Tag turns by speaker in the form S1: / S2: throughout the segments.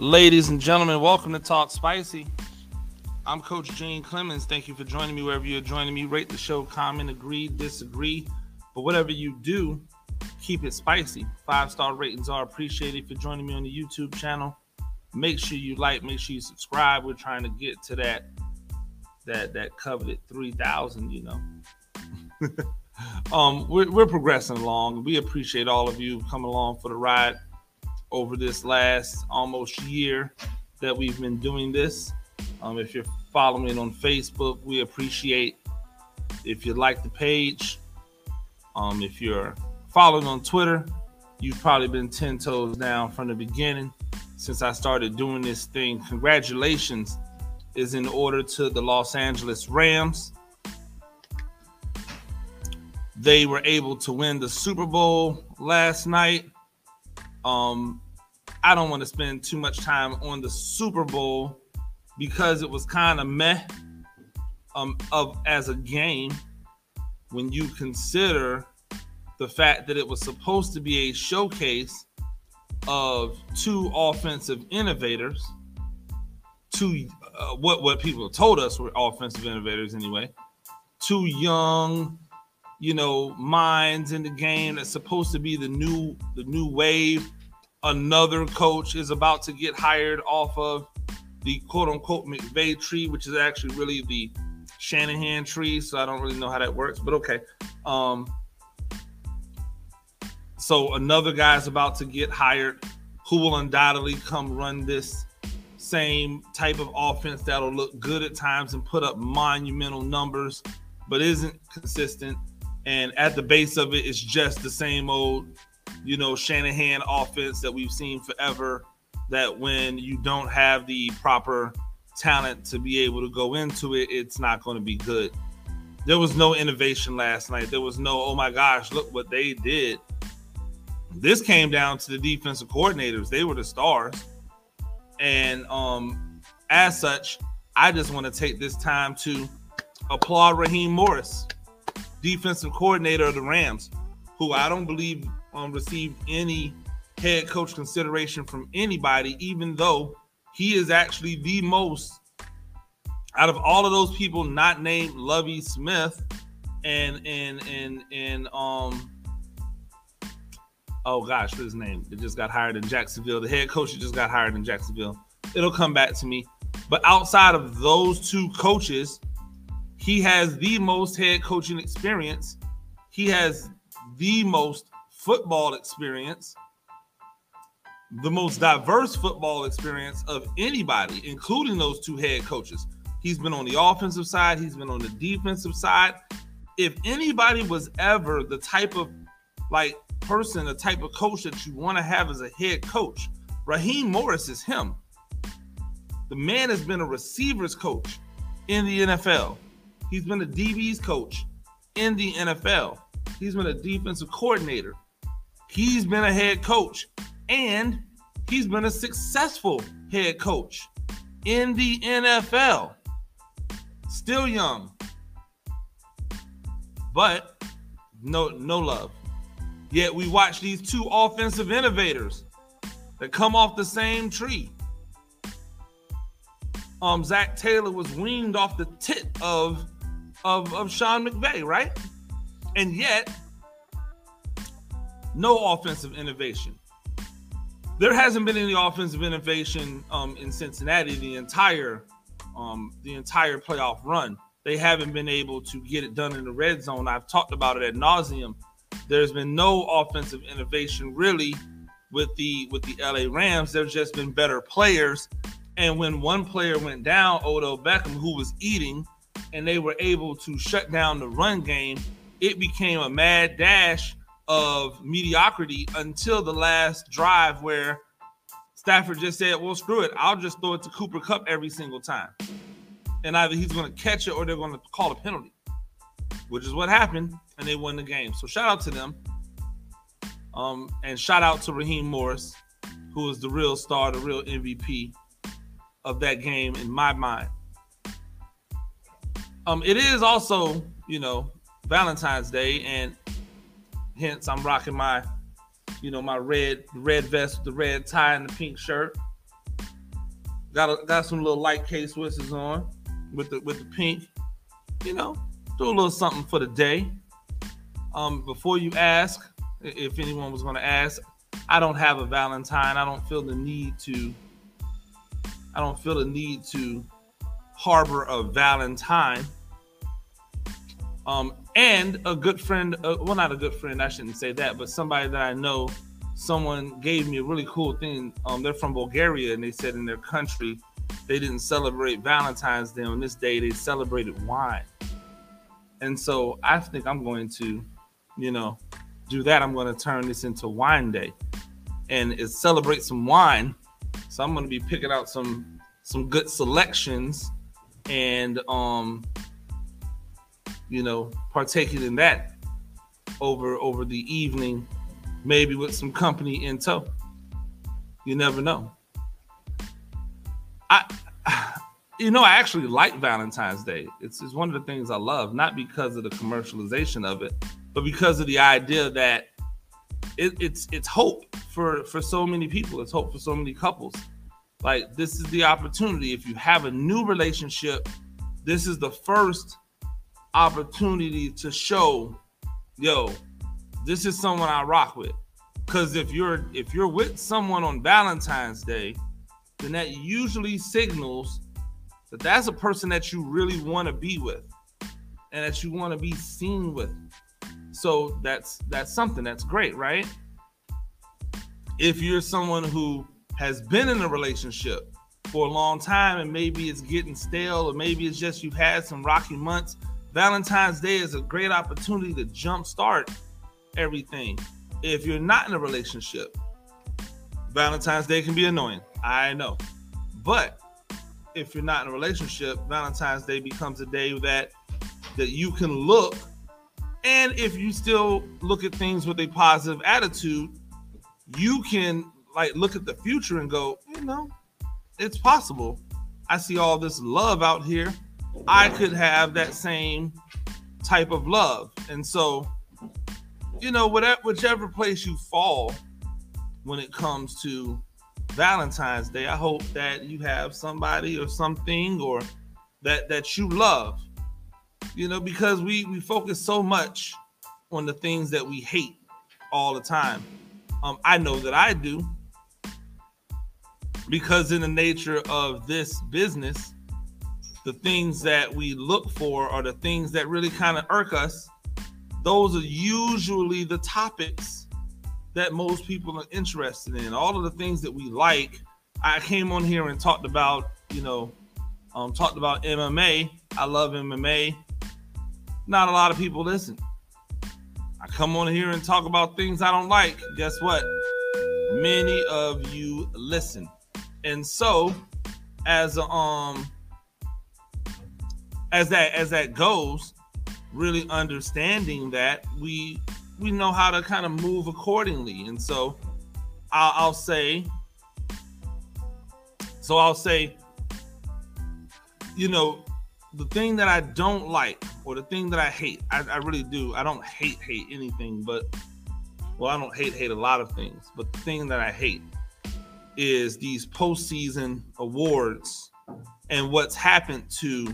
S1: Ladies and gentlemen, welcome to Talk Spicy. I'm Coach Gene Clemens. Thank you for joining me wherever you're joining me. Rate the show, comment, agree, disagree. But whatever you do, keep it spicy. Five star ratings are appreciated. If you're joining me on the YouTube channel, make sure you like, make sure you subscribe. We're trying to get to that that that coveted 3,000, you know. um, we're, we're progressing along. We appreciate all of you coming along for the ride over this last almost year that we've been doing this. Um, if you're following on Facebook, we appreciate if you like the page. Um, if you're following on Twitter, you've probably been 10 toes down from the beginning since I started doing this thing. Congratulations is in order to the Los Angeles Rams. They were able to win the Super Bowl last night. Um, I don't want to spend too much time on the Super Bowl because it was kind of meh um, of as a game when you consider the fact that it was supposed to be a showcase of two offensive innovators, two uh, what what people told us were offensive innovators anyway, two young, you know, minds in the game that's supposed to be the new the new wave. Another coach is about to get hired off of the quote unquote McVay tree, which is actually really the Shanahan tree. So I don't really know how that works, but okay. Um, so another guy's about to get hired who will undoubtedly come run this same type of offense that'll look good at times and put up monumental numbers, but isn't consistent. And at the base of it, it's just the same old, you know, Shanahan offense that we've seen forever. That when you don't have the proper talent to be able to go into it, it's not going to be good. There was no innovation last night. There was no, oh my gosh, look what they did. This came down to the defensive coordinators. They were the stars. And um, as such, I just want to take this time to applaud Raheem Morris, defensive coordinator of the Rams, who I don't believe um, received any head coach consideration from anybody, even though he is actually the most out of all of those people not named Lovie Smith and and and and um oh gosh, his name? It just got hired in Jacksonville. The head coach just got hired in Jacksonville. It'll come back to me. But outside of those two coaches, he has the most head coaching experience. He has the most football experience, the most diverse football experience of anybody, including those two head coaches. He's been on the offensive side, he's been on the defensive side. If anybody was ever the type of like person, the type of coach that you want to have as a head coach. Raheem Morris is him. The man has been a receivers coach in the NFL. He's been a DB's coach in the NFL. He's been a defensive coordinator. He's been a head coach and he's been a successful head coach in the NFL. Still young. But no no love. Yet we watch these two offensive innovators that come off the same tree. Um, Zac Taylor was weaned off the tit of, of, of Sean McVay, right? And yet, no offensive innovation. There hasn't been any offensive innovation um, in Cincinnati the entire um, the entire playoff run. They haven't been able to get it done in the red zone. I've talked about it at nauseum there's been no offensive innovation really with the with the LA Rams. There's just been better players. And when one player went down, Odell Beckham, who was eating, and they were able to shut down the run game, it became a mad dash of mediocrity until the last drive where Stafford just said, Well, screw it. I'll just throw it to Cooper Kupp every single time. And either he's going to catch it or they're going to call a penalty, which is what happened and they won the game. So shout out to them. Um, and shout out to Raheem Morris, who is the real star, the real MVP of that game in my mind. Um, it is also, you know, Valentine's Day, and hence I'm rocking my, you know, my red red vest, the red tie, and the pink shirt. got a, got some little light K Swisses on with the with the pink. You know, do a little something for the day. Um, before you ask, if anyone was going to ask, I don't have a Valentine. I don't feel the need to. I don't feel the need to harbor a Valentine. Um, and a good friend, uh, well, not a good friend, I shouldn't say that, but somebody that I know, someone gave me a really cool thing. Um, they're from Bulgaria, and they said in their country they didn't celebrate Valentine's Day on this day; they celebrated wine. And so I think I'm going to, you know, do that. I'm going to turn this into Wine Day, and celebrate some wine. So I'm going to be picking out some some good selections and um you know partaking in that over over the evening maybe with some company in tow. You never know. I you know i actually like valentine's day. It's, it's one of the things i love not because of the commercialization of it but because of the idea that it, it's it's hope for for so many people. It's hope for so many couples. Like this is the opportunity. If you have a new relationship, this is the first opportunity to show, yo, this is someone I rock with. Cause if you're if you're with someone on Valentine's Day, then that usually signals that that's a person that you really want to be with and that you want to be seen with. So that's that's something that's great, right? If you're someone who has been in a relationship for a long time and maybe it's getting stale or maybe it's just you've had some rocky months, Valentine's Day is a great opportunity to jumpstart everything. If you're not in a relationship, Valentine's Day can be annoying. I know. But if you're not in a relationship, Valentine's Day becomes a day that that you can look and if you still look at things with a positive attitude, you can like look at the future and go, you know, it's possible. I see all this love out here. I could have that same type of love. And so, you know, whatever whichever place you fall when it comes to Valentine's Day, I hope that you have somebody or something or that that you love. You know, because we we focus so much on the things that we hate all the time. Um, I know that I do because in the nature of this business the things that we look for are the things that really kind of irk us those are usually the topics that most people are interested in. All of the things that we like i came on here and talked about you know um, talked about mma i love mma not a lot of people listen. I come on here and talk about things i don't like. Guess what? Many of you listen. And so as a, um as that as that goes really understanding that we we know how to kind of move accordingly. And so I'll, I'll say so i'll say you know the thing that i don't like or the thing that i hate I, I really do i don't hate hate anything but well i don't hate hate a lot of things but the thing that i hate is these postseason awards and what's happened to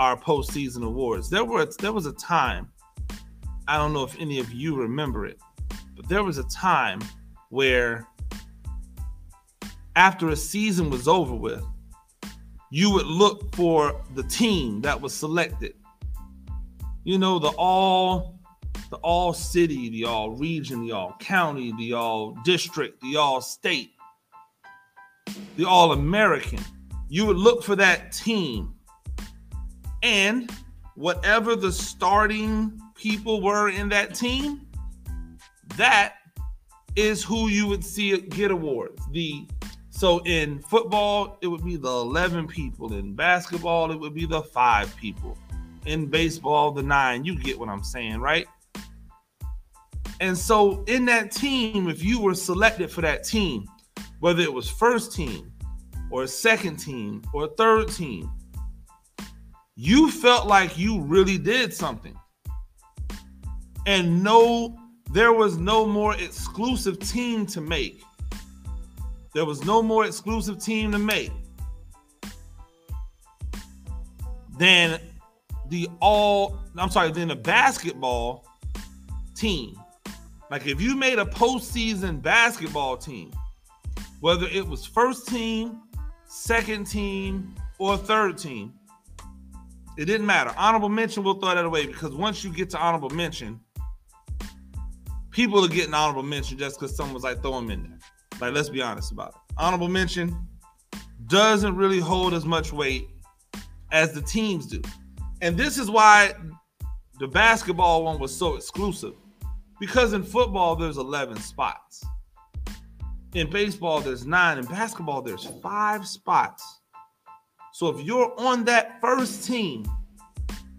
S1: our postseason awards. There was there was a time, I don't know if any of you remember it, but there was a time where after a season was over with, you would look for the team that was selected. You know, the all the all city, the all region, the all county, the all district, the all state the All American, you would look for that team. And whatever the starting people were in that team, that is who you would see get awards. The so in football, it would be the 11 people. In basketball, it would be the five people. In baseball, the nine. You get what I'm saying, right? And so in that team, if you were selected for that team, whether it was first team or second team or third team, you felt like you really did something. And no, there was no more exclusive team to make. There was no more exclusive team to make. than the all I'm sorry, than the basketball team. Like if you made a postseason basketball team, whether it was first team, second team, or third team, it didn't matter. Honorable mention, we'll throw that away because once you get to honorable mention, people are getting honorable mention just because someone's like throw them in there. Like, let's be honest about it. Honorable mention doesn't really hold as much weight as the teams do. And this is why the basketball one was so exclusive. Because in football, there's 11 spots. In baseball, there's nine. In basketball, there's five spots. So if you're on that first team,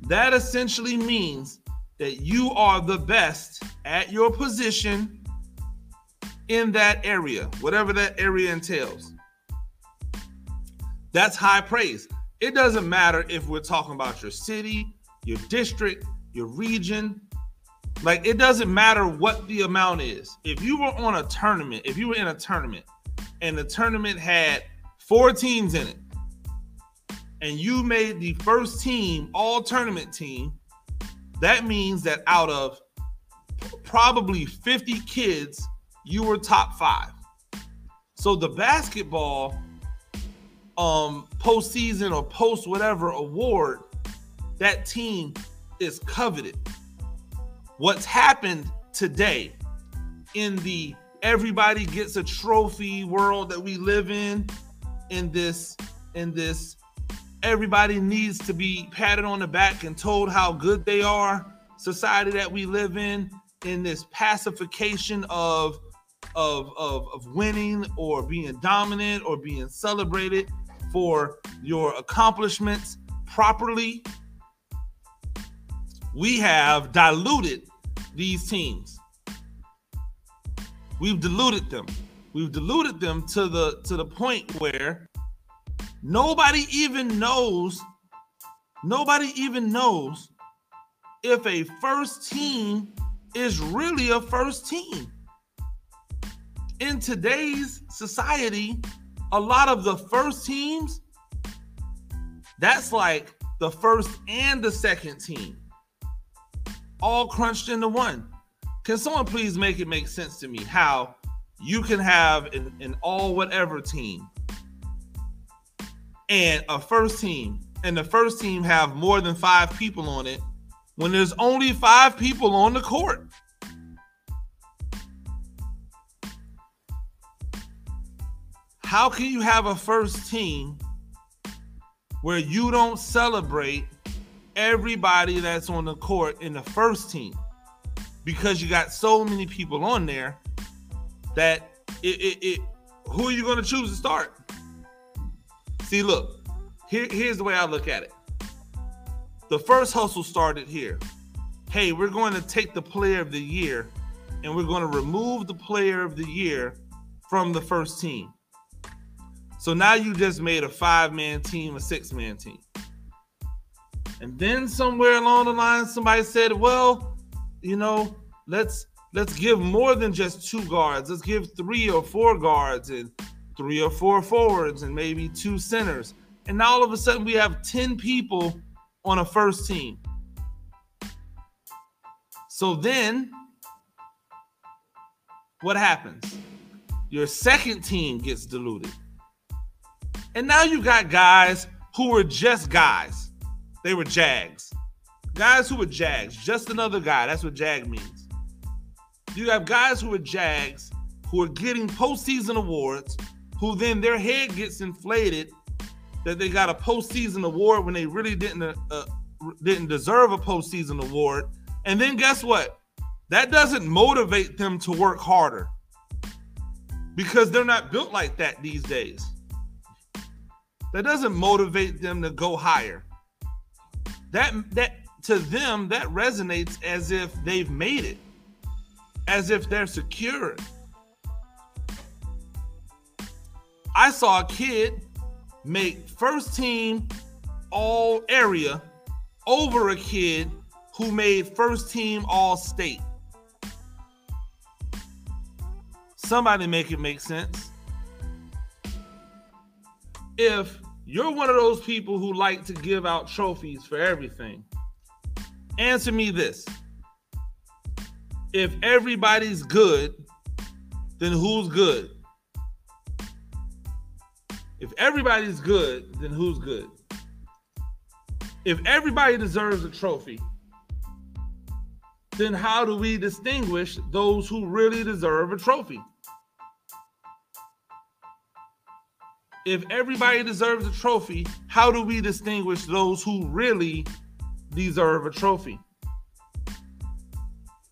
S1: that essentially means that you are the best at your position in that area, whatever that area entails. That's high praise. It doesn't matter if we're talking about your city, your district, your region. Like, it doesn't matter what the amount is. If you were on a tournament, if you were in a tournament and the tournament had four teams in it, and you made the first team, all tournament team, that means that out of probably 50 kids, you were top five. So the basketball um postseason or post whatever award, that team is coveted. What's happened today in the everybody gets a trophy world that we live in, in this, in this everybody needs to be patted on the back and told how good they are society that we live in in this pacification of of of, of winning or being dominant or being celebrated for your accomplishments properly we have diluted these teams. We've diluted them. We've diluted them to the to the point where Nobody even knows, nobody even knows if a first team is really a first team. In today's society, a lot of the first teams, that's like the first and the second team, all crunched into one. Can someone please make it make sense to me how you can have an, an all whatever team and a first team, and the first team have more than five people on it when there's only five people on the court. How can you have a first team where you don't celebrate everybody that's on the court in the first team? Because you got so many people on there that it, it, it who are you going to choose to start? See, look, here, here's the way I look at it. The first hustle started here. Hey, we're going to take the player of the year and we're going to remove the player of the year from the first team. So now you just made a five man team, a six man team. And then somewhere along the line, somebody said, well, you know, let's let's give more than just two guards. Let's give three or four guards and three or four forwards and maybe two centers. And now all of a sudden we have 10 people on a first team. So then what happens? Your second team gets diluted. And now you got guys who were just guys. They were Jags. Guys who were Jags, just another guy. That's what Jag means. You have guys who are Jags who are getting postseason awards who then their head gets inflated that they got a postseason award when they really didn't uh, uh, didn't deserve a postseason award. And then guess what? That doesn't motivate them to work harder because they're not built like that these days. That doesn't motivate them to go higher. That that to them that resonates as if they've made it, as if they're secure. I saw a kid make first team all area over a kid who made first team all state. Somebody make it make sense. If you're one of those people who like to give out trophies for everything. Answer me this. If everybody's good, then who's good? If everybody's good, then who's good? If everybody deserves a trophy, then how do we distinguish those who really deserve a trophy? if everybody deserves a trophy, how do we distinguish those who really deserve a trophy?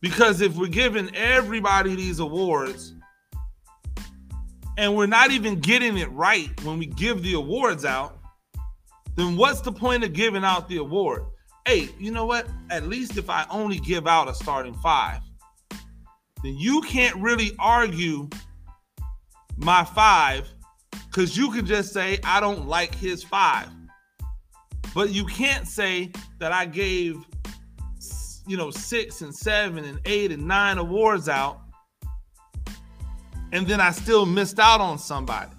S1: Because if we're giving everybody these awards and we're not even getting it right when we give the awards out, then what's the point of giving out the award? Hey, you know what? At least if I only give out a starting five, then you can't really argue my five because you can just say, I don't like his five. But you can't say that I gave, you know, six and seven and eight and nine awards out, and then I still missed out on somebody.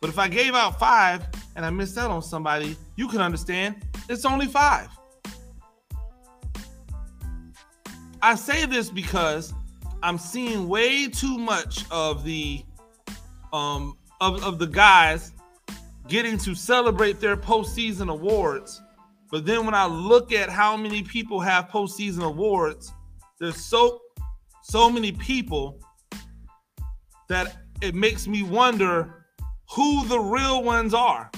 S1: But if I gave out five and I missed out on somebody, you can understand it's only five. I say this because I'm seeing way too much of the um, of, of the guys getting to celebrate their postseason awards. But then when I look at how many people have postseason awards, there's so so many people that it makes me wonder who the real ones are.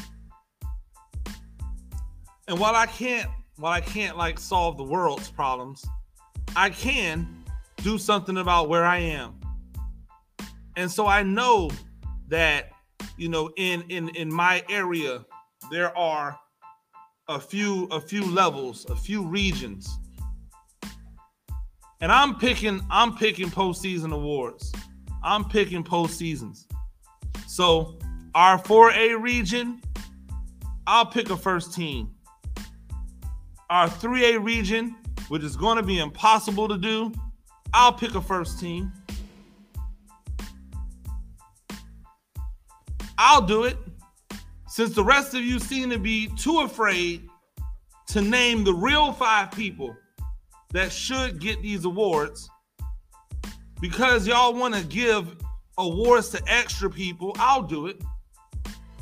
S1: And while I can't while I can't like solve the world's problems, I can do something about where I am. And so I know that you know in in in my area there are a few a few levels a few regions and i'm picking i'm picking postseason awards i'm picking postseasons. So our 4a region i'll pick a first team. Our 3a region which is going to be impossible to do i'll pick a first team. I'll do it. Since the rest of you seem to be too afraid to name the real five people that should get these awards, because y'all want to give awards to extra people, I'll do it.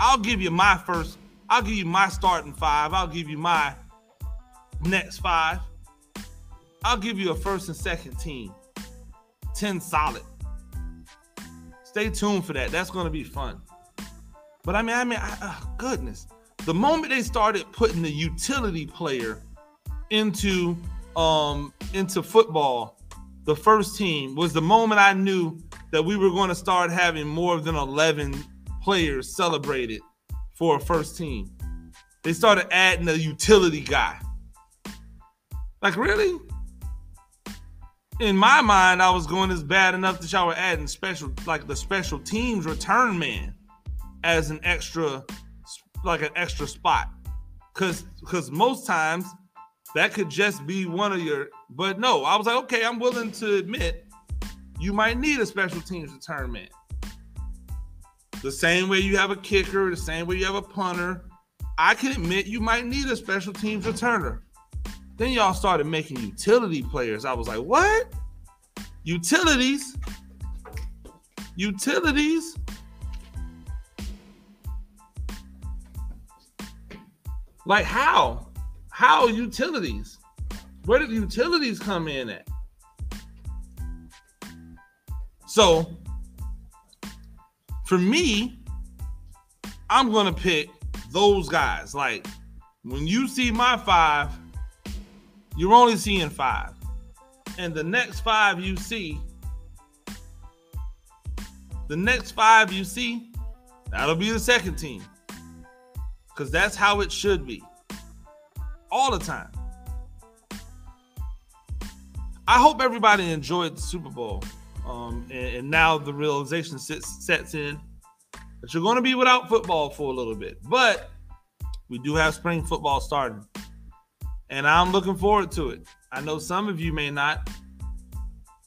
S1: I'll give you my first, I'll give you my starting five, I'll give you my next five. I'll give you a first and second team. 10 solid. Stay tuned for that. That's going to be fun. But I mean, I mean, I, oh, goodness, the moment they started putting the utility player into um into football, the first team was the moment I knew that we were going to start having more than 11 players celebrated for a first team. They started adding a utility guy. Like, really? In my mind, I was going as bad enough that y'all were adding special, like the special teams return man as an extra like an extra spot because because most times that could just be one of your but no i was like okay i'm willing to admit you might need a special teams return the same way you have a kicker the same way you have a punter i can admit you might need a special teams returner. Then y'all started making utility players. I was like what? Utilities? Utilities? Like how? How utilities? Where did utilities come in at? So for me, I'm gonna pick those guys. Like when you see my five, you're only seeing five. And the next five you see, the next five you see, that'll be the second team because that's how it should be all the time. I hope everybody enjoyed the Super Bowl. Um, and, and, now the realization sits, sets in that you're going to be without football for a little bit. But we do have spring football starting. And I'm looking forward to it. I know some of you may not,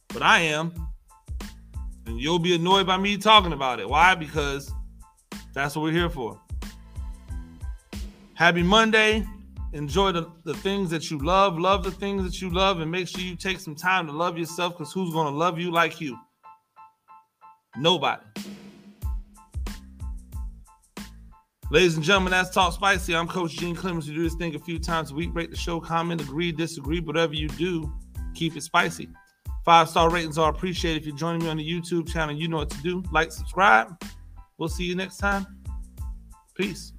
S1: but I am. And you'll be annoyed by me talking about it. Why? Because that's what we're here for. Happy Monday. Enjoy the, the things that you love. Love the things that you love and make sure you take some time to love yourself because who's going to love you like you? Nobody. Ladies and gentlemen, that's Talk Spicy. I'm Coach Gene Clemens. We do this thing a few times a week. Rate the show, comment, agree, disagree, whatever you do, keep it spicy. Five star ratings are appreciated. If you're joining me on the YouTube channel, you know what to do. Like, subscribe. We'll see you next time. Peace.